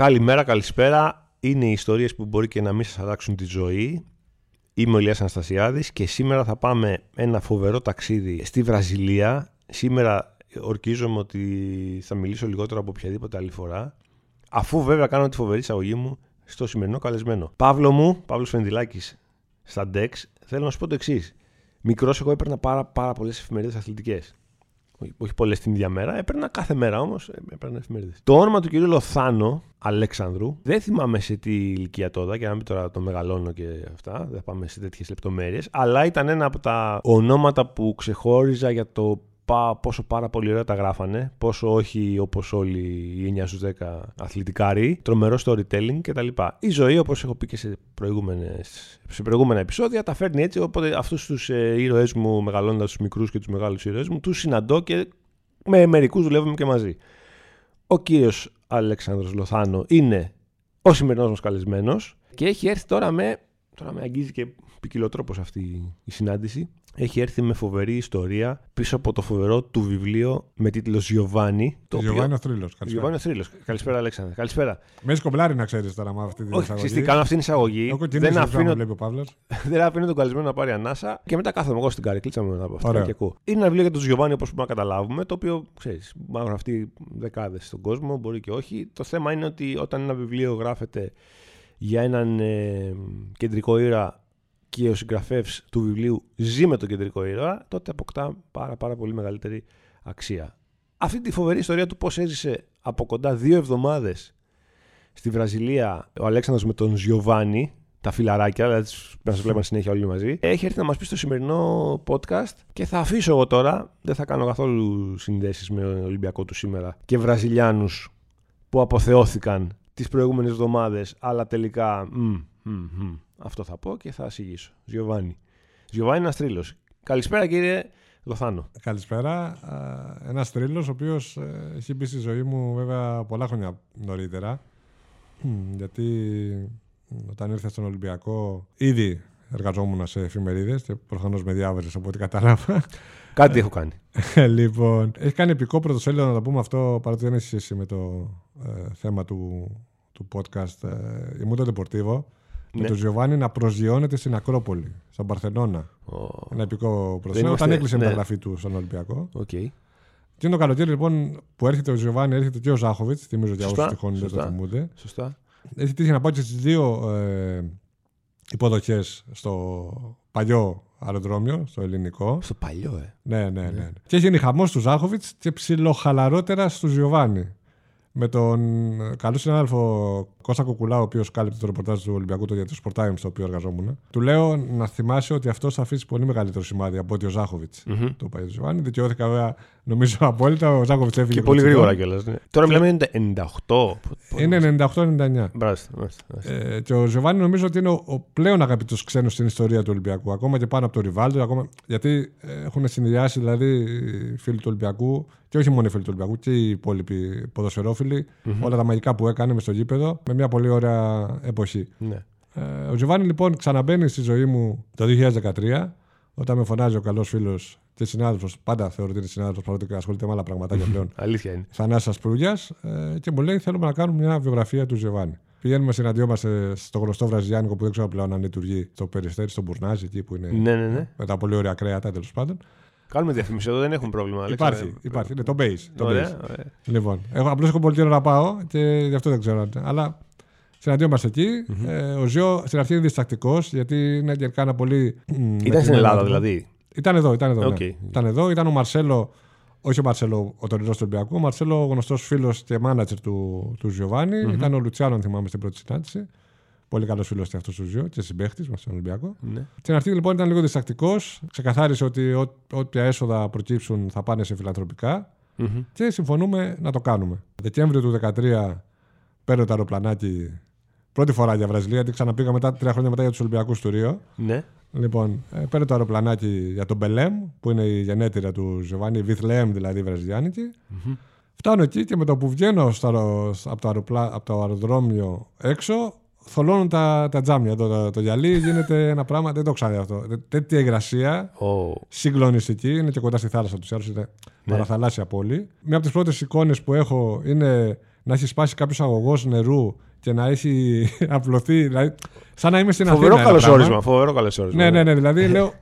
Καλημέρα, καλησπέρα. Είναι οι ιστορίες που μπορεί και να μην σας αλλάξουν τη ζωή. Είμαι ο Ηλίας Αναστασιάδης και σήμερα θα πάμε ένα φοβερό ταξίδι στη Βραζιλία. Σήμερα ορκίζομαι ότι θα μιλήσω λιγότερο από οποιαδήποτε άλλη φορά. Αφού βέβαια κάνω τη φοβερή εισαγωγή μου στο σημερινό καλεσμένο. Παύλο μου, Παύλος Φενδυλάκης στα DEX, θέλω να σου πω το εξής. Μικρός, εγώ έπαιρνα πάρα, πάρα πολλές εφημερίδες αθλητικές. Όχι πολλές την ίδια μέρα, έπαιρνα κάθε μέρα όμως. Έπαιρνα εφημερίδες. Το όνομα του κυρίου Λοθάνο Αλέξανδρου, δεν θυμάμαι σε τι ηλικία τότε, και να μην τώρα το μεγαλώνω και αυτά, δεν πάμε σε τέτοιες λεπτομέρειες, αλλά ήταν ένα από τα ονόματα που ξεχώριζα για το πόσο πάρα πολύ ωραία τα γράφανε, πόσο όχι όπως όλοι οι 9 στους 10 αθλητικάροι, τρομερό storytelling κτλ. Η ζωή, όπως έχω πει και σε, προηγούμενες, σε προηγούμενα επεισόδια, τα φέρνει έτσι, οπότε αυτούς τους ε, ήρωές μου, μεγαλώνοντας τους μικρούς και τους μεγάλους ήρωές μου, τους συναντώ και με μερικούς δουλεύουμε και μαζί. Ο κύριος Αλέξανδρος Λοθάνο είναι ο σημερινός μας καλεσμένος και έχει έρθει τώρα με, τώρα με αγγίζει και ποικιλοτρόπως αυτή η συνάντηση, έχει έρθει με φοβερή ιστορία πίσω από το φοβερό του βιβλίο με τίτλος Γιωβάνι. Το Γιωβάνι ο Θρύλος. Γιωβάνι ο Θρύλος. Καλησπέρα, Αλέξανδρε. Καλησπέρα. Με έχει κομπλάρει να ξέρεις τώρα με αυτή την Όχι, εισαγωγή. Όχι, κάνω αυτή την εισαγωγή. δεν αφήνω, βλέπει ο δεν αφήνω τον καλεσμένο να πάρει ανάσα και μετά κάθομαι εγώ στην καρεκλίτσα μου από αυτά και ακούω. Είναι ένα βιβλίο για τον Γιωβάνι, όπως μπορούμε να καταλάβουμε, το οποίο ξέρεις, μάλλον αυτοί δεκάδες στον κόσμο, μπορεί και όχι. Το θέμα είναι ότι όταν ένα βιβλίο γράφεται για έναν ε, κεντρικό ήρα και ο συγγραφέας του βιβλίου ζει με τον κεντρικό ήρωα, τότε αποκτά πάρα, πάρα πολύ μεγαλύτερη αξία. Αυτή τη φοβερή ιστορία του πώς έζησε από κοντά δύο εβδομάδες στη Βραζιλία ο Αλέξανδρος με τον Ζιωβάνι, τα φιλαράκια, δηλαδή να σας βλέπουμε συνέχεια όλοι μαζί, έχει έρθει να μας πει στο σημερινό podcast και θα αφήσω εγώ τώρα, δεν θα κάνω καθόλου συνδέσεις με τον Ολυμπιακό του σήμερα και Βραζιλιάνους που αποθεώθηκαν τις προηγούμενες εβδομάδες, αλλά τελικά. Μ, μ, μ, αυτό θα πω και θα εισηγήσω. Γιωβάνι. Γιωβάνι ένας τρίλο. Καλησπέρα κύριε Λοθάνο. Καλησπέρα. Ένας τρίλο, ο οποίος ε, έχει μπει στη ζωή μου βέβαια πολλά χρόνια νωρίτερα. Γιατί όταν ήρθα στον Ολυμπιακό, ήδη εργαζόμουν σε εφημερίδες και προφανώς με διάβαζες από ό,τι κατάλαβα. Κάτι έχω κάνει. λοιπόν, έχει κάνει επικό πρωτοσέλιδο να το πούμε αυτό, παρότι δεν έχει σχέση με το ε, θέμα του, του podcast. Ε, ήμουν το Deportivo ναι. Με τον Γιωβάνι να προσγειώνεται στην Ακρόπολη, στον Παρθενώνα. Oh. Ένα επικό προσέγγιση. Όταν έκλεισε ναι. η μεταγραφή του στον Ολυμπιακό. Okay. Και είναι το καλοκαίρι λοιπόν που έρχεται ο Γιωβάνι, έρχεται και ο Ζάχοβιτς. Θυμίζω για όσους τυχόν δεν το θυμούνται. Σωστά. Έχει τύχει να πάω και στις δύο ε, υποδοχές στο παλιό αεροδρόμιο, στο ελληνικό. Στο παλιό, ε. Ναι, ναι, ναι. ναι. Και έχει γίνει χαμός του Ζάχοβιτς και ψιλοχαλαρότερα στου Γιωβάνι με τον καλό συνάδελφο Κώστα Κουκουλά, ο οποίος κάλυπτε το ρεπορτάζ του Ολυμπιακού το για το Sport Times, στο οποίο εργαζόμουν. Του λέω να θυμάσαι ότι αυτός θα αφήσει πολύ μεγαλύτερο σημάδι από ότι ο Ζάχοβιτς. Mm-hmm. Το είπα για Δικαιώθηκα βέβαια, νομίζω απόλυτα. Ο Ζάχοβιτς έφυγε. Και πολύ γρήγορα κιόλας. Ναι. Τώρα μιλάμε 98. Είναι 98-99. Ε, και ο Ζοβάνι νομίζω ότι είναι ο, ο πλέον αγαπητός ξένος στην ιστορία του Ολυμπιακού. Ακόμα και πάνω από το Ριβάλτο. Ακόμα... Γιατί ε, έχουν συνδυάσει δηλαδή οι φίλοι του Ολυμπιακού και όχι μόνο οι φίλοι του Ολυμπιακού και οι υπόλοιποι ποδοσφαιρόφιλοι, mm-hmm. όλα τα μαγικά που έκανε μες στο γήπεδο μια πολύ ωραία εποχή. Ναι. Ε, ο Τζοβάνι λοιπόν ξαναμπαίνει στη ζωή μου το 2013 όταν με φωνάζει ο καλός φίλος και συνάδελφος, πάντα θεωρείται είναι συνάδελφος παρότι ασχολείται με άλλα πραγματάκια πλέον. Αλήθεια είναι. Θανάσσα Προύγια ε, και μου λέει: Θέλουμε να κάνουμε μια βιογραφία του Τζοβάνι. Πηγαίνουμε, συναντιόμαστε στο γνωστό Βραζιλιάνικο που δεν ξέρω πλέον αν λειτουργεί στο Περιστέρι, στο Μπουρνάζι, εκεί που είναι. Ναι, ναι, ναι. Με τα πολύ ωραία κρέατα τέλος πάντων. Κάνουμε διαφήμιση εδώ, δεν έχουμε πρόβλημα. Υπάρχει, υπάρχει. Είναι το base. Το ωραία, base. Ωραία. Λοιπόν, απλώς έχω πολύ καιρό να πάω και γι' αυτό δεν ξέρω. Αλλά Συναντιόμαστε εκεί. Mm-hmm. Ε, ο Ζιώ στην αρχή είναι διστακτικός γιατί είναι και κάνα πολύ. Ήταν στην Ελλάδα δηλαδή. Ήταν εδώ, ήταν εδώ. Okay. Ναι. Ήταν εδώ, ήταν ο Μαρσέλο, όχι ο Μαρσέλο ο τωρινός του Ολυμπιακού, ο Μαρσέλο ο γνωστός φίλος και μάνατζερ του, του Ζιωβάνι. Mm-hmm. Ήταν ο Λουτσιάνο, αν θυμάμαι, στην πρώτη συνάντηση. Πολύ καλός φίλος και αυτός του Ζιώ και συμπαίχτης μας στον Ολυμπιακό. Ναι. Στην αρχή λοιπόν ήταν λίγο διστακτικός. Ξεκαθάρισε ότι ό, όποια έσοδα προκύψουν θα πάνε σε φιλανθρωπικά. Mm-hmm. Και συμφωνούμε να το κάνουμε. Δεκέμβριο του 2013 παίρνω το αεροπλανάκι Πρώτη φορά για Βραζιλία, γιατί ξαναπήγα μετά, τρία χρόνια μετά για τους Ολυμπιακούς του Ρίο. Ναι. Λοιπόν, ε, παίρνω το αεροπλανάκι για τον Μπελέμ, που είναι η γενέτειρα του Ζεβάνι, Βιθλέμ δηλαδή βραζιλιάνικη. Mm-hmm. Φτάνω εκεί και με το που βγαίνω στο, από, το αεροπλά, από το αεροδρόμιο έξω, θολώνουν τα, τα τζάμια. Το, το, το γυαλί γίνεται ένα πράγμα, δεν το ξέρω αυτό. Τέτοια υγρασία, oh. συγκλονιστική, είναι και κοντά στη θάλασσα τους άλλου, είναι ναι. παραθαλάσσια πόλη. Μία από τις πρώτες εικόνες που έχω είναι να έχει σπάσει κάποιος αγωγός νερού και να έχει απλωθεί. Δηλαδή, σαν να είμαι στην Φοβερό Αθήνα. ένα καλώ πράγμα. όρισμα. Φοβερό καλώ όρισμα. Ναι, ναι, ναι. Δηλαδή λέω.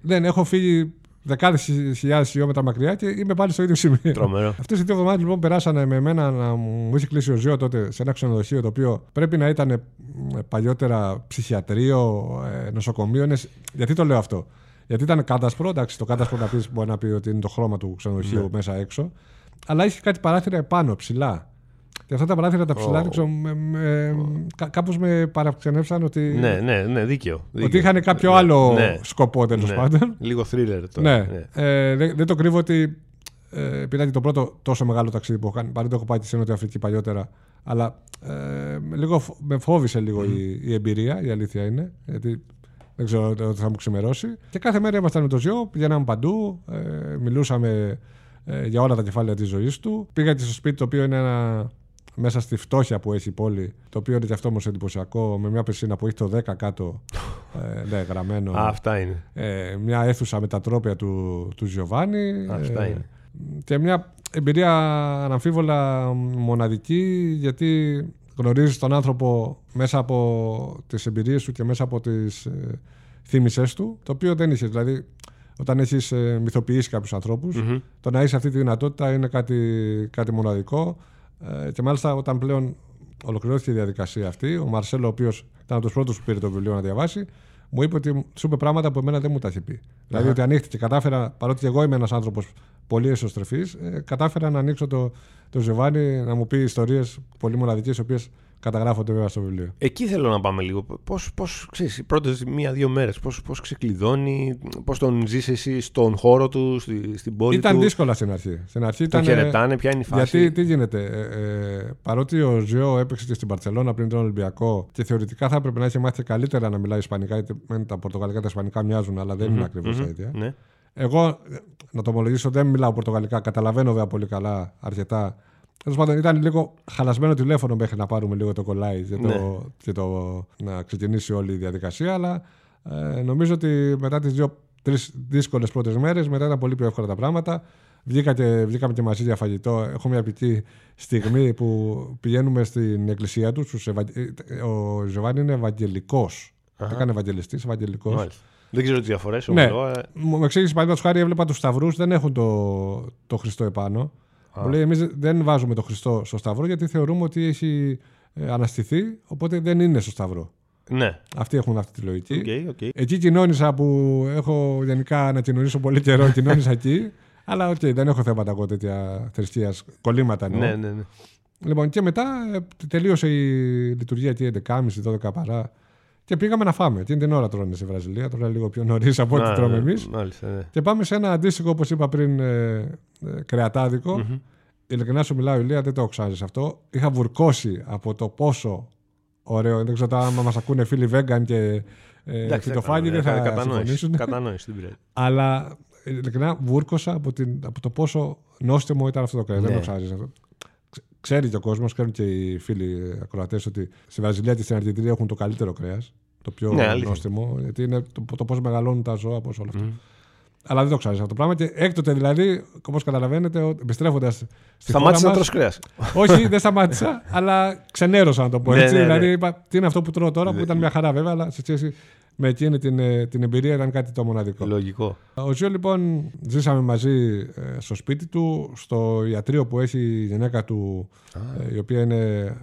Δεν έχω φύγει δεκάδες χιλιάδες χιλιόμετρα μακριά και είμαι πάλι στο ίδιο σημείο. Τρομερό. Αυτές οι δύο εβδομάδες λοιπόν περάσανε με εμένα να μου είχε κλείσει ο Ζήο τότε σε ένα ξενοδοχείο το οποίο πρέπει να ήταν ε, παλιότερα ψυχιατρίο, ε, νοσοκομείο. είναι- Γιατί το λέω αυτό. Γιατί ήταν κάτασπρο, εντάξει, το κάτασπρο να πεις, μπορεί να πει ότι είναι το χρώμα του ξενοδοχείου Ναι. μέσα έξω. Αλλά είχε κάτι παράθυρα επάνω, ψηλά. Και αυτά τα παράθυρα τα ψηλά, Ω. δεν ξέρω, με, με, κα- κάπως με παραξενεύσαν ότι, Ναι, ναι, ναι, δίκαιο. ότι δίκαιο. είχαν κάποιο Ναι, άλλο ναι, σκοπό τέλος ναι. πάντων. Λίγο thriller τώρα. Ναι. Ε, δεν, δεν το κρύβω ότι ε, επειδή ήταν και το πρώτο τόσο μεγάλο ταξίδι που έχω κάνει. Παρότι έχω πάει και στη Νότια Αφρική παλιότερα. Αλλά ε, λίγο, φο- με φόβησε λίγο η, η εμπειρία, η αλήθεια είναι. Γιατί δεν ξέρω ότι θα μου ξημερώσει. Και κάθε μέρα ήμασταν με το Ζιό, πηγαίναμε παντού, ε, μιλούσαμε ε, για όλα τα κεφάλαια της ζωής του. Πήγα και στο σπίτι το οποίο είναι ένα, μέσα στη φτώχεια που έχει η πόλη, το οποίο είναι και αυτό όμως εντυπωσιακό, με μια πισίνα που έχει το 10 κάτω ε, ναι, γραμμένο. Α, αυτά είναι. Ε, μια αίθουσα με τα τρόπια του, του Γιωβάνι. Αυτά είναι. Και μια εμπειρία αναμφίβολα μοναδική γιατί γνωρίζεις τον άνθρωπο μέσα από τις εμπειρίες του και μέσα από τις ε, θύμησες του το οποίο δεν είχες. Δηλαδή όταν έχεις ε, μυθοποιήσει κάποιους ανθρώπους, Μμμ. το να έχεις αυτή τη δυνατότητα είναι κάτι, κάτι μοναδικό ε, και μάλιστα όταν πλέον ολοκληρώθηκε η διαδικασία αυτή ο Μαρσέλο ο οποίος ήταν από τους πρώτους που πήρε το βιβλίο να διαβάσει μου είπε ότι σου είπε πράγματα που εμένα δεν μου τα είχε πει. Δηλαδή ότι ανοίχτηκε, κατάφερα, παρότι και εγώ είμαι ένας άνθρωπος πολύ εσωστρεφής, ε, κατάφερα να ανοίξω το, το Ζεβάνι να μου πει ιστορίες πολύ μοναδικές, οι οποίες καταγράφονται βέβαια στο βιβλίο. Εκεί θέλω να πάμε λίγο. Πώς, πώς, ξέρεις, οι πρώτες μία-δύο μέρες, πώς πώς ξεκλειδώνει, πώς τον ζεις εσύ στον χώρο του, στη, στην πόλη Ήταν του; δύσκολα στην αρχή. Στην αρχή Τον ήταν. χαιρετάνε, ποια είναι η φάση; Γιατί τι γίνεται, ε, ε, παρότι ο Ζιώ έπαιξε και στην Παρσελόνα πριν τον Ολυμπιακό και θεωρητικά θα έπρεπε να έχει μάθει καλύτερα να μιλάει Ισπανικά, γιατί μεν τα Πορτογαλικά και τα Ισπανικά μοιάζουν, αλλά δεν είναι ακριβώς τα ίδια. Ναι. Εγώ, ε, να το ομολογήσω, δεν μιλάω Πορτογαλικά. Καταλαβαίνω βέβαια πολύ καλά αρκετά. Τέλος πάντων, ήταν λίγο χαλασμένο τηλέφωνο μέχρι να πάρουμε λίγο το κολλάι και, το, Ναι. και το, να ξεκινήσει όλη η διαδικασία. Αλλά ε, νομίζω ότι μετά τις δύο-τρει δύσκολες πρώτες μέρες, μετά ήταν πολύ πιο εύκολα τα πράγματα. Βγήκα και, βγήκαμε και μαζί για φαγητό. Έχω μια επιτή στιγμή που πηγαίνουμε στην εκκλησία τους. Ο Ζωβάνι είναι Ευαγγελικός. Δεν έκανε Ευαγγελιστής, Ευαγγελικός. Μάλιστα. Δεν ξέρω τις διαφορές. Ναι. Εγώ, ε, Μου εξήγησε παραδείγματος χάρη, έβλεπα τους σταυρούς, δεν έχουν το, το Χριστό επάνω. Α. Μου λέει: Εμείς δεν βάζουμε το Χριστό στο σταυρό γιατί θεωρούμε ότι έχει ε, αναστηθεί, οπότε δεν είναι στο σταυρό. ναι. Αυτοί έχουν αυτή τη λογική. OK, OK. Εκεί κοινώνησα που έχω γενικά να κοινωνήσω πολύ καιρό, κοινώνησα εκεί. Αλλά οκ, δεν έχω θέματα εγώ τέτοια θρησκείας. Κολλήματα εννοώ. Ναι, ναι, ναι. Λοιπόν, και μετά ε, τελείωσε η λειτουργία εκεί 11.30-12 παρά. Και πήγαμε να φάμε. Εκείνη την ώρα τρώνε στη Βραζιλία. Τώρα λίγο πιο νωρίς από ό,τι Να, τρώμε ναι, εμείς. Μάλιστα, ναι. Και πάμε σε ένα αντίστοιχο, όπως είπα πριν, ε, ε, κρεατάδικο. Μμμ. Ειλικρινά σου μιλάω, Ηλία, δεν το έχω ξαναζήσει αυτό. Είχα βουρκώσει από το πόσο ωραίο. Δεν ξέρω τώρα άμα μας ακούνε φίλοι vegan και ε, Εντάξει, φυτοφάγοι δεν δεν θα κατανόηση. συμφωνήσουν. Κατανόηση την πρέπει. Αλλά ειλικρινά βούρκωσα από, την, από το πόσο νόστιμο ήταν αυτό το κρέας. Δεν Ναι. το έχω ξαναζήσει αυτό. Ξε- Ξέρει και ο κόσμος, ξέρουν και οι φίλοι ακροατές ότι στη Βραζιλία και στην Αργεντινή έχουν το καλύτερο κρέας. Το πιο Ναι, αλήθεια. νόστιμο. Γιατί είναι το, το πώ μεγαλώνουν τα ζώα, πώ όλο αυτό. Μμ. Αλλά δεν το ξέρω αυτό το πράγμα. Και έκτοτε δηλαδή, όπως καταλαβαίνετε, επιστρέφοντας στη Σταμάτησε να χώρα τρως κρέας. μας, Όχι, δεν σταμάτησα, αλλά ξενέρωσα να το πω Ναι, έτσι. ναι, ναι. Δηλαδή, είπα, τι είναι αυτό που τρώω τώρα, που Ναι. ήταν μια χαρά βέβαια, αλλά σε σχέση με εκείνη την, ε, την εμπειρία ήταν κάτι το μοναδικό. Λογικό. Ο Ζιο λοιπόν ζήσαμε μαζί ε, στο σπίτι του, στο ιατρείο που έχει η γυναίκα του, ε, η οποία είναι,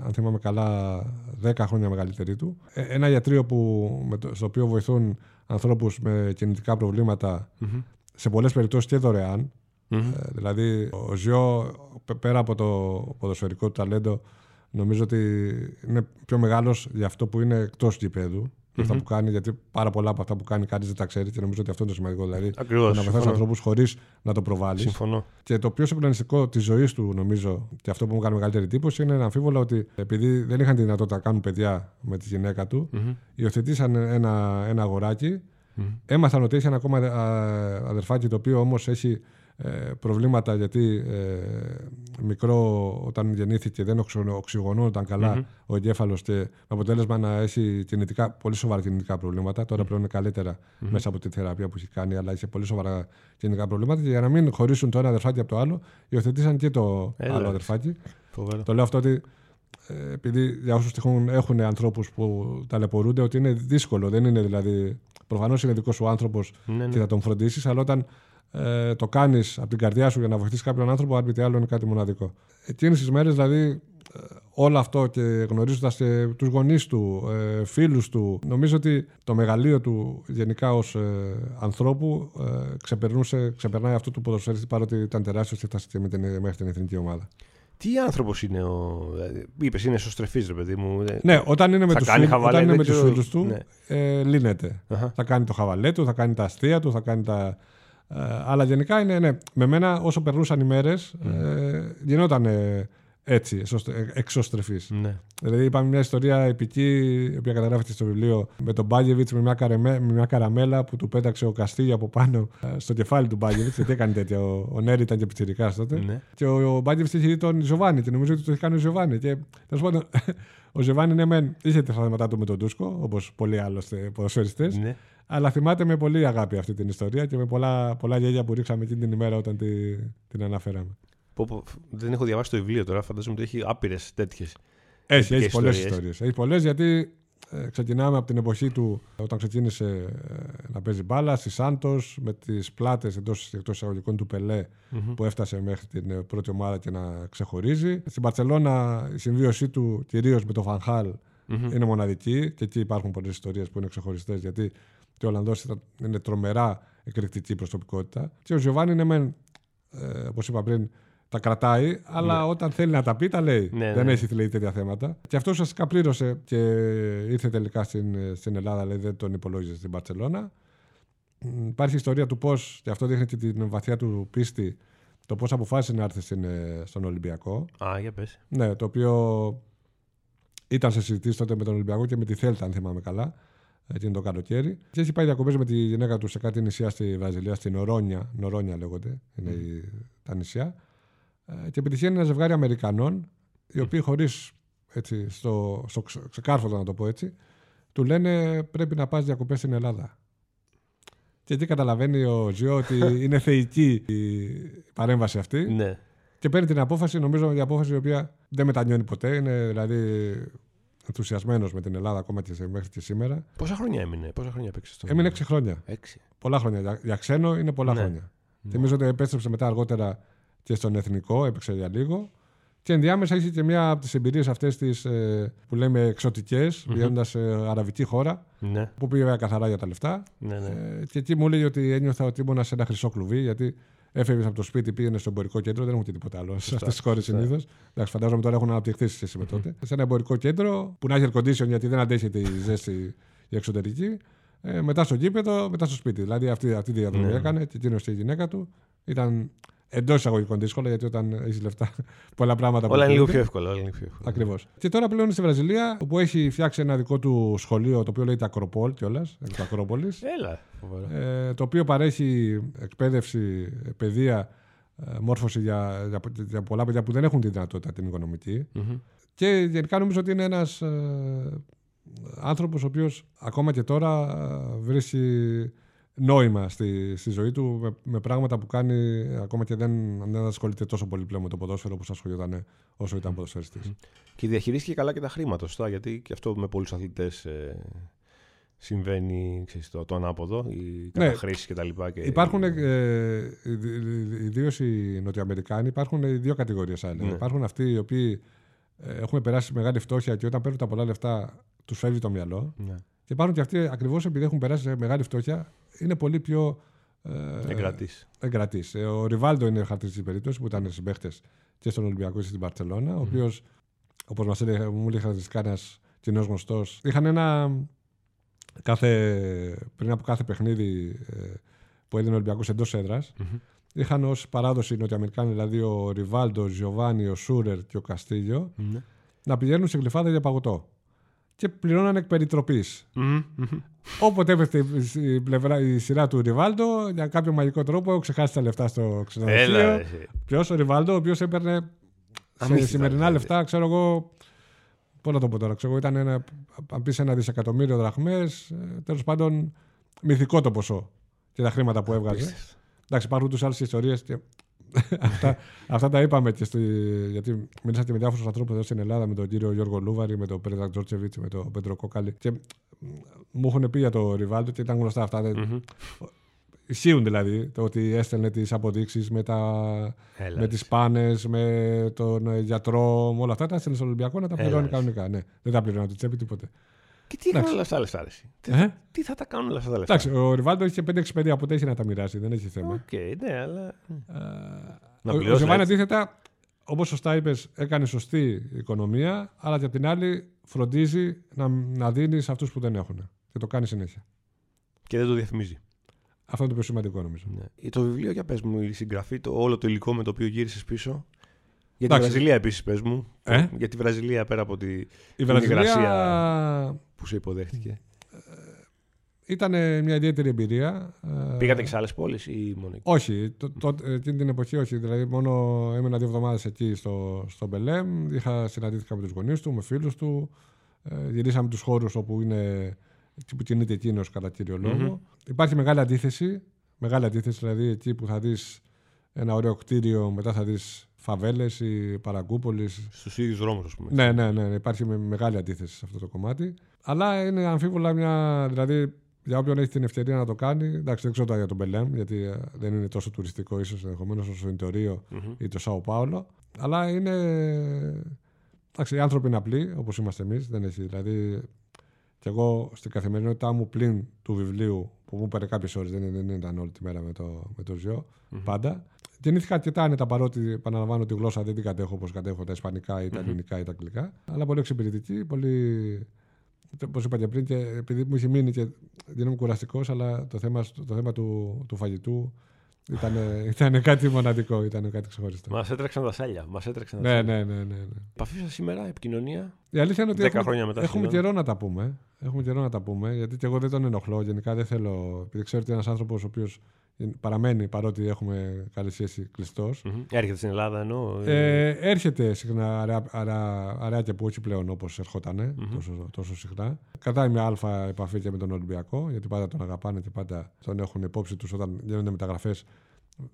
αν θυμάμαι καλά, 10 χρόνια μεγαλύτερη του. Ε, ένα ιατρείο που, με το, στο οποίο βοηθούν ανθρώπους με κινητικά προβλήματα, Μμμ. σε πολλές περιπτώσεις και δωρεάν. Μμμ. Ε, δηλαδή, ο Ζιώ, πε- πέρα από το ποδοσφαιρικό του ταλέντο, νομίζω ότι είναι πιο μεγάλος για αυτό που είναι εκτός γηπέδου. Και αυτά που κάνει, γιατί πάρα πολλά από αυτά που κάνει κανείς δεν τα ξέρει και νομίζω ότι αυτό είναι το σημαντικό. Δηλαδή, Ακριβώς, το να βοηθάς συμφωνώ. ανθρώπους χωρίς να το προβάλλεις. Συμφωνώ. Και το πιο συγκλονιστικό της ζωής του, νομίζω, και αυτό που μου κάνει μεγαλύτερη εντύπωση, είναι αμφίβολα ότι επειδή δεν είχαν τη δυνατότητα να κάνουν παιδιά με τη γυναίκα του, Μμμ. υιοθετήσαν ένα, ένα αγοράκι. Μμμ. Έμαθαν ότι έχει ένα ακόμα α, αδερφάκι το οποίο όμως έχει ε, προβλήματα γιατί ε, μικρό όταν γεννήθηκε δεν οξυ- οξυγονούνταν καλά Μμμ. ο εγκέφαλος και με αποτέλεσμα να έχει κινητικά, πολύ σοβαρά κινητικά προβλήματα. Τώρα πλέον είναι καλύτερα μέσα από τη θεραπεία που έχει κάνει, αλλά είχε πολύ σοβαρά κινητικά προβλήματα. Και για να μην χωρίσουν το ένα αδερφάκι από το άλλο, υιοθετήσαν και το Έλα, άλλο ρε. αδερφάκι. Φοβερό. Το λέω αυτό ότι ε, επειδή για όσους τυχόν έχουν ανθρώπους που ταλαιπωρούνται, ότι είναι δύσκολο. Δεν είναι δηλαδή. Προφανώς είναι δικός σου άνθρωπος Ναι, ναι. και θα τον φροντίσεις, αλλά όταν ε, το κάνεις από την καρδιά σου για να βοηθήσεις κάποιον άνθρωπο, αν μη τι άλλο είναι κάτι μοναδικό. Εκείνες τις μέρες δηλαδή. ε, Όλο αυτό και γνωρίζοντας τους γονείς του, ε, φίλους του, νομίζω ότι το μεγαλείο του γενικά ως ανθρώπου ε, ξεπερνούσε, ξεπερνάει αυτό του ποδοσφαιριστή παρότι ήταν τεράστιο και έφτασε και με την, μέχρι την εθνική ομάδα. Τι άνθρωπος είναι ο. Είπες, είναι σωστρεφή, ρε παιδί μου. Ε, Ναι, όταν είναι με Θα τους κάνει φίλους- χαβαλέ, όταν είναι με δεν τους ξέρω. φίλους του, Ναι. ε, λύνεται. Αχα. Θα κάνει το χαβαλέ του, θα κάνει τα αστεία του, θα κάνει τα. Ε, αλλά γενικά είναι, ναι. Με μένα, όσο περνούσαν οι μέρες, ε, γινόταν ε, έτσι, εξωστρεφής. Ναι. Δηλαδή, είπαμε μια ιστορία επική, η οποία καταγράφεται στο βιβλίο, με τον Μπάγεβιτς με, μια καρεμέ- με μια καραμέλα που του πέταξε ο Καστίγιο από πάνω ε, στο κεφάλι του Μπάγεβιτς. γιατί έκανε τέτοια. Ο, ο Νέρη ήταν και πιτσυρικά τότε. Ναι. Και ο, ο Μπάγεβιτς είχε δει τον Ζοβάνι και νομίζω ότι το είχε κάνει ο Ζοβάνι. Και τέλος πάντων, ο Ζοβάνι ναι, μεν είχε τα θέματα του με τον Τούσκο, όπως πολλοί άλλωστε ποδοσφαιριστές. ναι. Αλλά θυμάται με πολύ αγάπη αυτή την ιστορία και με πολλά, πολλά γέλια που ρίξαμε εκείνη την ημέρα όταν τη, την αναφέραμε. Πω, πω, δεν έχω διαβάσει το βιβλίο τώρα, φαντάζομαι ότι έχει άπειρες τέτοιες. Έχει, έχει Επικές πολλές ιστορίες. ιστορίες. Έχει πολλές γιατί ε, ξεκινάμε από την εποχή του όταν ξεκίνησε ε, να παίζει μπάλα στη Σάντος με τις πλάτες εντός εκτός εισαγωγικών του πελε που έφτασε μέχρι την ε, πρώτη ομάδα και να ξεχωρίζει. Στην Παρσελώνα η συμβίωσή του κυρίως με τον Φανχάλ είναι μοναδική και εκεί υπάρχουν πολλές ιστορίες που είναι ξεχωριστές γιατί και ο Ολλανδός είναι τρομερά εκρηκτική προσωπικότητα. Και ο Ζιωβάνι είναι μεν, ε, όπως είπα πριν, τα κρατάει, αλλά όταν θέλει να τα πει, τα λέει. Ναι, δεν ναι. έχει λέει τέτοια θέματα. Και αυτός ουσιαστικά πλήρωσε και ήρθε τελικά στην, στην Ελλάδα, δηλαδή δεν τον υπολόγιζε στην Παρσελώνα. Μ, Υπάρχει ιστορία του πώς, και αυτό δείχνει και την βαθιά του πίστη, το πώς αποφάσισε να έρθει στην, ε, στον Ολυμπιακό. Α, για πες. Ναι, το οποίο ήταν σε συζητήσεις τότε με τον Ολυμπιακό και με τη Θέλτα, αν θυμάμαι καλά, εκείνο το καλοκαίρι. Και έχει πάει διακοπές με τη γυναίκα του σε κάτι νησιά στη Βραζιλία, στην Ορόνια. Νορόνια λέγονται, είναι η- τα νησιά. Ε, Και επιτυχαίνει ένα ζευγάρι Αμερικανών, οι οποίοι χωρίς στο, στο ξε- ξεκάρφωτο να το πω έτσι, του λένε πρέπει να πας διακοπές στην Ελλάδα. Και εκεί καταλαβαίνει ο Ζιώ ότι είναι θεϊκή η παρέμβαση αυτή. Ναι. Και παίρνει την απόφαση, νομίζω μια απόφαση η οποία δεν μετανιώνει ποτέ. Είναι δηλαδή ενθουσιασμένος με την Ελλάδα ακόμα και σε- μέχρι και σήμερα. Πόσα χρόνια έμεινε, πόσα χρόνια παίξε στο. Έμεινε 6 χρόνια. Έξι. Πολλά χρόνια. Για, για ξένο είναι πολλά Ναι. χρόνια. Θυμίζω ότι επέστρεψε μετά αργότερα και στον εθνικό, έπαιξε για λίγο. Και ενδιάμεσα είχε και μια από τις εμπειρίες αυτές ε, που λέμε εξωτικές, βγαίνοντας σε αραβική χώρα, Ναι, που πήγε βέβαια καθαρά για τα λεφτά. ναι, ναι. Ε, και εκεί μου έλεγε ότι ένιωθα ότι ήμουν σε ένα χρυσό κλουβί, γιατί έφευγες από το σπίτι, πήγαινες στο εμπορικό κέντρο, δεν έχουν και τίποτα άλλο σε αυτές τις χώρες συνήθως. Εντάξει, φαντάζομαι τώρα έχουν αναπτυχθεί σε σχέση με τότε. Σε ένα εμπορικό κέντρο που να έχει air condition γιατί δεν αντέχεται η ζέστη η εξωτερική. Ε, μετά στο γήπεδο, μετά στο σπίτι. Δηλαδή αυτή, αυτή τη διαδρομή Ναι. έκανε και εκείνος και η γυναίκα του. Ήταν εντός εισαγωγικών δύσκολα γιατί όταν έχεις λεφτά πολλά πράγματα Όλα είναι λίγο προκλούνται. πιο εύκολα. Όλα είναι πιο εύκολα. Ακριβώς. Και τώρα πλέον είναι στη Βραζιλία, όπου έχει φτιάξει ένα δικό του σχολείο, το οποίο λέγεται Ακροπόλ κιόλας, εκ του Ακρόπολης. Έλα. φοβερό. ε, το οποίο παρέχει εκπαίδευση, παιδεία, ε, μόρφωση για, για, για πολλά παιδιά που δεν έχουν τη δυνατότητα την οικονομική. Μμμ. Και γενικά νομίζω ότι είναι ένας ε, άνθρωπος ο οποίος ακόμα και τώρα ε, βρίσκει νόημα στη, στη ζωή του με, με πράγματα που κάνει ακόμα και δεν, δεν ασχολείται τόσο πολύ πλέον με το ποδόσφαιρο όπως ασχολιόταν όσο ήταν ποδοσφαιριστής. Και διαχειρίστηκε καλά και τα χρήματα, σωστά. Γιατί και αυτό με πολλούς αθλητές ε, συμβαίνει ξέρεις, το, το ανάποδο, οι Ναι. καταχρήσει και τα λοιπά. Και... Υπάρχουν, ε, ιδίως οι Νοτιοαμερικάνοι, υπάρχουν οι δύο κατηγορίες άλλε. Ναι. Υπάρχουν αυτοί οι οποίοι ε, έχουν περάσει μεγάλη φτώχεια και όταν παίρνουν τα πολλά λεφτά τους φεύγει το μυαλό. Ναι. Και υπάρχουν και αυτοί ακριβώς επειδή έχουν περάσει σε μεγάλη φτώχεια, είναι πολύ πιο ε, Εγκρατής. εγκρατής. Ο Ριβάλντο είναι χαρακτηριστική περίπτωση που ήταν συμπαίχτε και στον Ολυμπιακό και στην Παρσελώνα, ο οποίος, όπως μας έλεγε, μου λέει χαρακτηριστικά ένας κοινός γνωστός, είχαν ένα. Κάθε, πριν από κάθε παιχνίδι ε, που έδινε ο Ολυμπιακός εντός έδρας, είχαν ως παράδοση οι Νοτιοαμερικάνοι, δηλαδή ο Ριβάλντο, ο Γιωβάνι, ο Σούρερ και ο Καστίγιο, Ναι. να πηγαίνουν σε γλυφάδα για παγωτό. Και πληρώνανε εκ περιτροπής. Μμμ, μμμ. Όποτε έπεφτε η, πλευρά, η σειρά του Ριβάλντο, για κάποιο μαγικό τρόπο ξεχάσεις τα λεφτά στο Έλα. ξενοδοχείο. εσύ. Ποιος ο Ριβάλντο, ο οποίος έπαιρνε σε Αμύθιτα, σημερινά δηλαδή. λεφτά, ξέρω εγώ. Πώς να το πω τώρα, ξέρω εγώ, ήταν ένα, αν πεις ένα δισεκατομμύριο δραχμές, τέλος πάντων μυθικό το ποσό και τα χρήματα που έβγαζε. Απίστευτο. Εντάξει, υπάρχουν ούτω άλλες ιστορίες και αυτά, αυτά τα είπαμε και στη, γιατί μίλησα και με διάφορους ανθρώπους εδώ στην Ελλάδα, με τον κύριο Γιώργο Λούβαρη, με τον Πέτρα Τζόρτσεβιτς, με τον Πέτρο Κόκαλη. Και μου έχουν πει για το Ριβάλτο και ήταν γνωστά αυτά. Mm-hmm. Ισχύουν δηλαδή το ότι έστελνε τις αποδείξεις με, τα... με τις πάνες, με τον γιατρό, με όλα αυτά. Τα έστελνε στο Ολυμπιακό να τα πληρώνει κανονικά. Ναι, δεν τα πληρώνει το τσέπη τίποτε. Και τι είχαν όλα αυτά τα λεφτά, τι, ε; τι θα τα κάνουν όλα αυτά τα λεφτά. Εντάξει, ο Ριβάλτο έχει 5-6 παιδιά που έχει να τα μοιράσει, δεν έχει θέμα. Οκ, okay, ναι, αλλά. να ο Ζεβάνι αντίθετα, όπως σωστά είπες, έκανε σωστή οικονομία, αλλά και απ' την άλλη φροντίζει να, να δίνει σε αυτούς που δεν έχουν. Και το κάνει συνέχεια. Και δεν το διαφημίζει. Αυτό είναι το πιο σημαντικό νομίζω. Ναι. Το βιβλίο, για πες μου, η συγγραφή, το, όλο το υλικό με το οποίο γύρισες πίσω. Για τη Βραζιλία επίσης, πες μου. Ε; Για τη Βραζιλία πέρα από τη η Βραζιλία... που σε υποδέχτηκε. Ε, ήταν μια ιδιαίτερη εμπειρία. Ε, Πήγατε και σε άλλες πόλεις ή μόνο εκεί; Όχι. Το, το, εκείνη την εποχή όχι. Δηλαδή, μόνο έμενα δύο εβδομάδες εκεί στο, στο Μπελέμ. Είχα συναντήθηκα με τους γονείς του, με φίλους του. Ε, γυρίσαμε τους χώρους όπου είναι που κινείται εκείνος κατά κύριο Υπάρχει μεγάλη αντίθεση. Μεγάλη αντίθεση, δηλαδή εκεί που θα δεις ένα ωραίο κτίριο, μετά θα δεις φαβέλες ή παραγκούπολης. Στους ίδιους δρόμους, ας πούμε. Ναι, ναι, ναι, υπάρχει μεγάλη αντίθεση σε αυτό το κομμάτι. Αλλά είναι αμφίβολα μια. Δηλαδή, για όποιον έχει την ευκαιρία να το κάνει. Εντάξει, δεν ξέρω τώρα για τον Μπελέμ, γιατί ε, δεν είναι τόσο τουριστικό ίσως ενδεχομένως όσο είναι το Ρίο mm-hmm. ή το Σάο Πάολο. Αλλά είναι. Εντάξει, οι άνθρωποι είναι απλοί, όπως είμαστε εμείς. Δεν έχει. Δηλαδή, και εγώ στην καθημερινότητά μου πλην του βιβλίου που μου έπαιρνε κάποιες ώρες, δεν, δεν, ήταν όλη τη μέρα με το, με το ζυο mm-hmm. πάντα. Γεννήθηκα αρκετά άνετα παρότι επαναλαμβάνω τη γλώσσα δεν την κατέχω όπως κατέχω τα Ισπανικά ή τα Ελληνικά ή τα Αγγλικά. Αλλά πολύ εξυπηρετική, πολύ. Όπως είπα και πριν, και επειδή μου έχει μείνει και δεν είμαι κουραστικός, αλλά το θέμα, το θέμα του, του φαγητού ήταν, ήταν κάτι μοναδικό, ήταν κάτι ξεχωριστό. Μας έτρεξαν τα σάλια. Μας έτρεξαν τα ναι, ναι, ναι, ναι, ναι. Επαφή σήμερα, επικοινωνία; Η αλήθεια είναι ότι 10 έχουμε, χρόνια μετά έχουμε καιρό να τα πούμε. Έχουμε καιρό να τα πούμε, γιατί και εγώ δεν τον ενοχλώ. Γενικά δεν θέλω. Επειδή ξέρω ότι είναι ένας άνθρωπος ο οποίος παραμένει παρότι έχουμε καλή σχέση κλειστός. Mm-hmm. Έρχεται στην Ελλάδα ενώ. Ε, έρχεται συχνά αράκια που όχι πλέον όπως ερχόταν mm-hmm. τόσο, τόσο συχνά. Κατά μια αλφα επαφή και με τον Ολυμπιακό, γιατί πάντα τον αγαπάνε και πάντα τον έχουν υπόψη τους όταν γίνονται μεταγραφές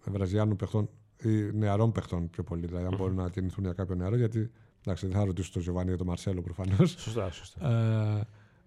βραζιάνων παιχτών ή νεαρών παιχτών πιο πολύ. Δηλαδή, αν mm-hmm. μπορούν να κινηθούν για κάποιο νεαρό, γιατί εντάξει, δεν θα ρωτήσω τον Γιωβάνι ή τον Μαρσέλο προφανώς. Σωστά, σωστά.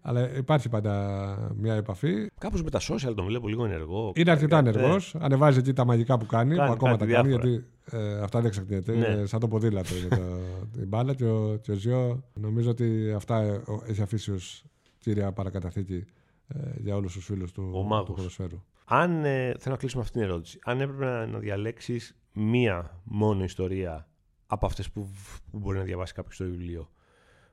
Ε, αλλά υπάρχει πάντα μια επαφή. Κάπως με τα social τον βλέπω λίγο ενεργό. Είναι αρκετά ενεργός. Ναι. Ανεβάζει εκεί τα μαγικά που κάνει, κάνει που ακόμα τα κάνει, γιατί ε, αυτά δεν ξεχνιέται. Ναι. σαν το ποδήλατο είναι το, η μπάλα και ο, και ο Ζιώ νομίζω ότι αυτά έχει αφήσει ως κύρια παρακαταθήκη ε, για όλους τους φίλους του, του ποδοσφαίρου. Αν, ε, θέλω να κλείσουμε αυτή την ερώτηση. Αν έπρεπε να, να διαλέξεις μία μόνο ιστορία από αυτές που, που μπορεί να διαβάσει κάποιος στο βιβλίο,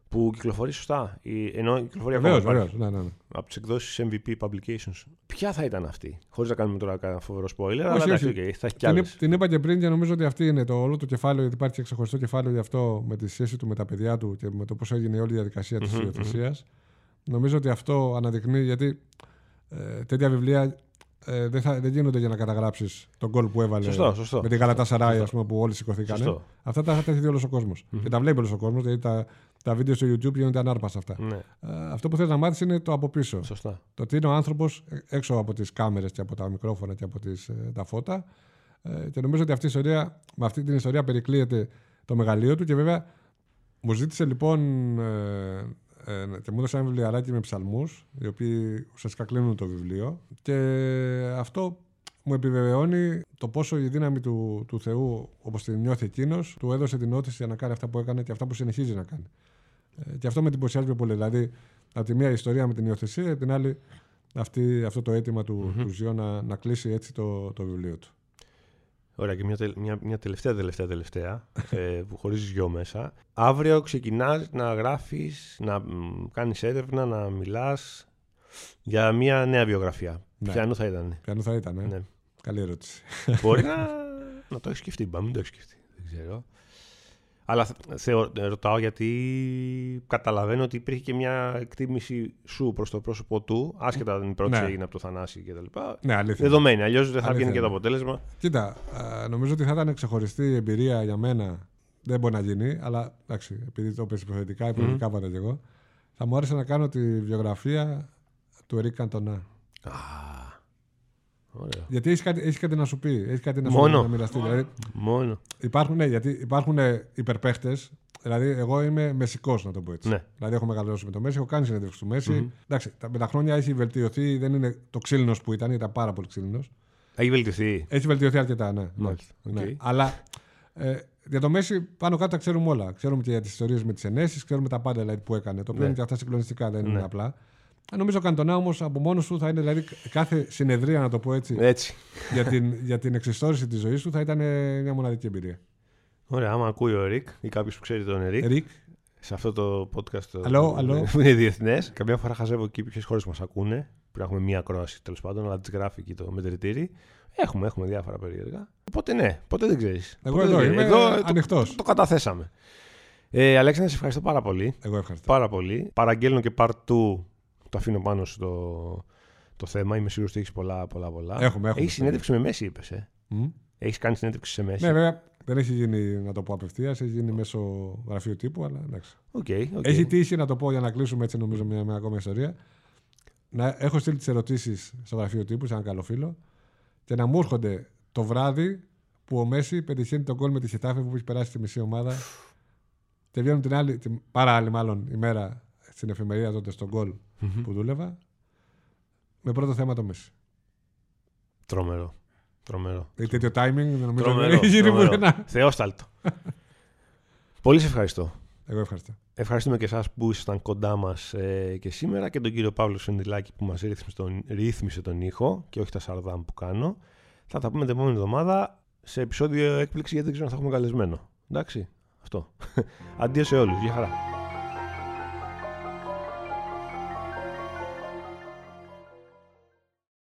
που κυκλοφορεί σωστά. Ενώ κυκλοφορεί ακόμα. Βεβαίως, ναι, ναι, ναι. Από τις εκδόσεις MVP Publications. Ποια θα ήταν αυτή, χωρίς να κάνουμε τώρα κανένα φοβερό spoiler, αλλά εντάξει, okay, θα έχει κι άλλες. Την, την είπα και πριν και νομίζω ότι αυτή είναι το όλο το κεφάλαιο, γιατί υπάρχει και ξεχωριστό κεφάλαιο γι' αυτό με τη σχέση του με τα παιδιά του και με το πώς έγινε όλη η διαδικασία της υιοθεσίας. Νομίζω ότι αυτό αναδεικνύει γιατί ε, τέτοια βιβλία ε, δεν, θα, δεν γίνονται για να καταγράψεις τον γκολ που έβαλε σωστό, σωστό. με την Γαλατά Σαράι που όλοι σηκωθήκαν. Αυτά τα θα δει όλος ο κόσμος. Mm-hmm. Και τα βλέπει όλος ο κόσμος, δηλαδή τα, τα βίντεο στο YouTube γίνονται ανάρπαστα αυτά. Ναι. Ε, αυτό που θες να μάθεις είναι το από πίσω. Σωστά. Το ότι είναι ο άνθρωπος έξω από τις κάμερες και από τα μικρόφωνα και από τις, ε, τα φώτα. Ε, και νομίζω ότι αυτή η ιστορία, με αυτή την ιστορία περικλείεται το μεγαλείο του και βέβαια μου ζήτησε λοιπόν ε, ε, και μου έδωσε ένα βιβλιαράκι με ψαλμούς, οι οποίοι ουσιαστικά κλείνουν το βιβλίο. Και αυτό μου επιβεβαιώνει το πόσο η δύναμη του, του Θεού, όπως την νιώθει εκείνος, του έδωσε την όθηση για να κάνει αυτά που έκανε και αυτά που συνεχίζει να κάνει. Ε, και αυτό με εντυπωσιάζει πιο πολύ. Δηλαδή, από τη μία ιστορία με την υιοθεσία, από την άλλη αυτή, αυτό το αίτημα του, mm-hmm. του Ζιώ να, να κλείσει έτσι το, το βιβλίο του. Ωραία, και μια, μια, μια τελευταία, τελευταία, τελευταία, ε, που χωρίζεις γιο μέσα. Αύριο ξεκινάς να γράφεις, να κάνεις έρευνα, να μιλάς για μια νέα βιογραφία. Ναι. Ποιανού θα ήταν. Ποιανού θα ήταν, ε; ναι. Καλή ερώτηση. Μπορεί να, να το έχεις σκεφτεί, μπα, μην το έχεις σκεφτεί. Δεν ξέρω. Αλλά θεω, ρωτάω γιατί καταλαβαίνω ότι υπήρχε και μια εκτίμηση σου προς το πρόσωπο του, άσχετα αν η πρώτη ναι. έγινε από το Θανάση κτλ. Ναι, αλήθεια. Δεδομένη. Αλλιώς δεν θα βγαίνει και το αποτέλεσμα. Κοίτα, νομίζω ότι θα ήταν ξεχωριστή εμπειρία για μένα. Δεν μπορεί να γίνει, αλλά εντάξει, επειδή το είπες υποθετικά, υποθετικά mm. πάντα και εγώ. Θα μου άρεσε να κάνω τη βιογραφία του Ερικ Καντονά. Ωραίο. Γιατί έχεις κάτι, έχεις κάτι να σου πει, έχεις κάτι να σου Μόνο. να μοιραστεί. Δηλαδή, Μόνο. υπάρχουν, ναι, γιατί υπάρχουν υπερπαίχτες. Δηλαδή, εγώ είμαι μεσικός, να το πω έτσι. Ναι. Δηλαδή, έχω μεγαλώσει με το Μέση, έχω κάνει συνέντευξη του μεση Εντάξει, τα, με τα χρόνια έχει βελτιωθεί, δεν είναι το ξύλινος που ήταν, ήταν πάρα πολύ ξύλινος. Έχει βελτιωθεί. Έχει βελτιωθεί αρκετά, ναι. Μάλιστα, ναι. οκ. Ναι. Αλλά ε, για το Μέση πάνω κάτω τα ξέρουμε όλα. Ξέρουμε και για τις ιστορίες με τις ενέσεις, ξέρουμε τα πάντα δηλαδή, που έκανε. Το οποίο Ναι. είναι και αυτά συγκλονιστικά, δεν Ναι. είναι απλά. Ε, Νομίζω ο Καντονά όμως από μόνος του θα είναι, δηλαδή κάθε συνεδρία, να το πω έτσι, Έτσι. για, την, για την εξιστόρηση της ζωής του θα ήταν ε, μια μοναδική εμπειρία. Ωραία, άμα ακούει ο Ερικ ή κάποιος που ξέρει τον Ερικ, Ρικ, σε αυτό το podcast το, Allô, allô. που είναι διεθνές. Καμιά φορά χαζεύω εκεί ποιες χώρες μας ακούνε. Πρέπει να έχουμε μία ακρόαση τέλος πάντων, αλλά τις γράφει εκεί το μετρητήρι. Έχουμε, έχουμε διάφορα περίεργα. Οπότε ναι, ποτέ δεν ξέρεις. Εγώ εδώ είμαι ανοιχτός. Το, το καταθέσαμε. Ε, Αλέξανδρα, σε ευχαριστώ πάρα πολύ. εγώ ευχαριστώ. Πάρα πολύ. Παραγγέλνω και part 2. Το αφήνω πάνω στο το θέμα. Είμαι σίγουρος ότι έχεις πολλά, πολλά, πολλά. Έχουμε, έχουμε. Έχεις συνέντευξη με Μέση, είπες. Ε. Μμ. Έχεις κάνει συνέντευξη σε Μέση; Ναι, βέβαια δεν έχει γίνει, να το πω απευθείας, έχει γίνει μέσω γραφείου τύπου, αλλά εντάξει. OK, OK. Έχει τύχει να το πω για να κλείσουμε έτσι, νομίζω, μια, μια ακόμα ιστορία. Να έχω στείλει τις ερωτήσεις στο γραφείο τύπου, σε έναν καλό φίλο, και να μου έρχονται το βράδυ που ο Μέση πετυχαίνει τον κόλ με τη Χετάφε που έχει περάσει τη μισή ομάδα. Και βγαίνουν την άλλη, την πάρα άλλη μάλλον ημέρα στην εφημερίδα τότε στον κόλ που δούλευα. Με πρώτο θέμα το Μέση. Τρομερό. Τρομερό. Δηλαδή τέτοιο timing νομίζω δεν Τρομερό. έχει γίνει τρομερό. πουθενά. Θεόσταλτο. Πολύ σε ευχαριστώ. Εγώ ευχαριστώ. Ευχαριστούμε και εσάς που ήσασταν κοντά μας ε, και σήμερα και τον κύριο Παύλο Σεντιλάκη που μας ρύθμισε τον, ρύθμισε τον ήχο και όχι τα σαρδάμ που κάνω. Θα τα πούμε την επόμενη εβδομάδα σε επεισόδιο έκπληξη γιατί δεν ξέρω αν θα έχουμε καλεσμένο. Εντάξει, αυτό. Αντίο σε όλους. Γεια χαρά.